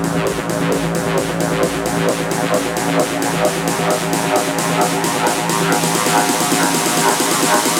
Thank you.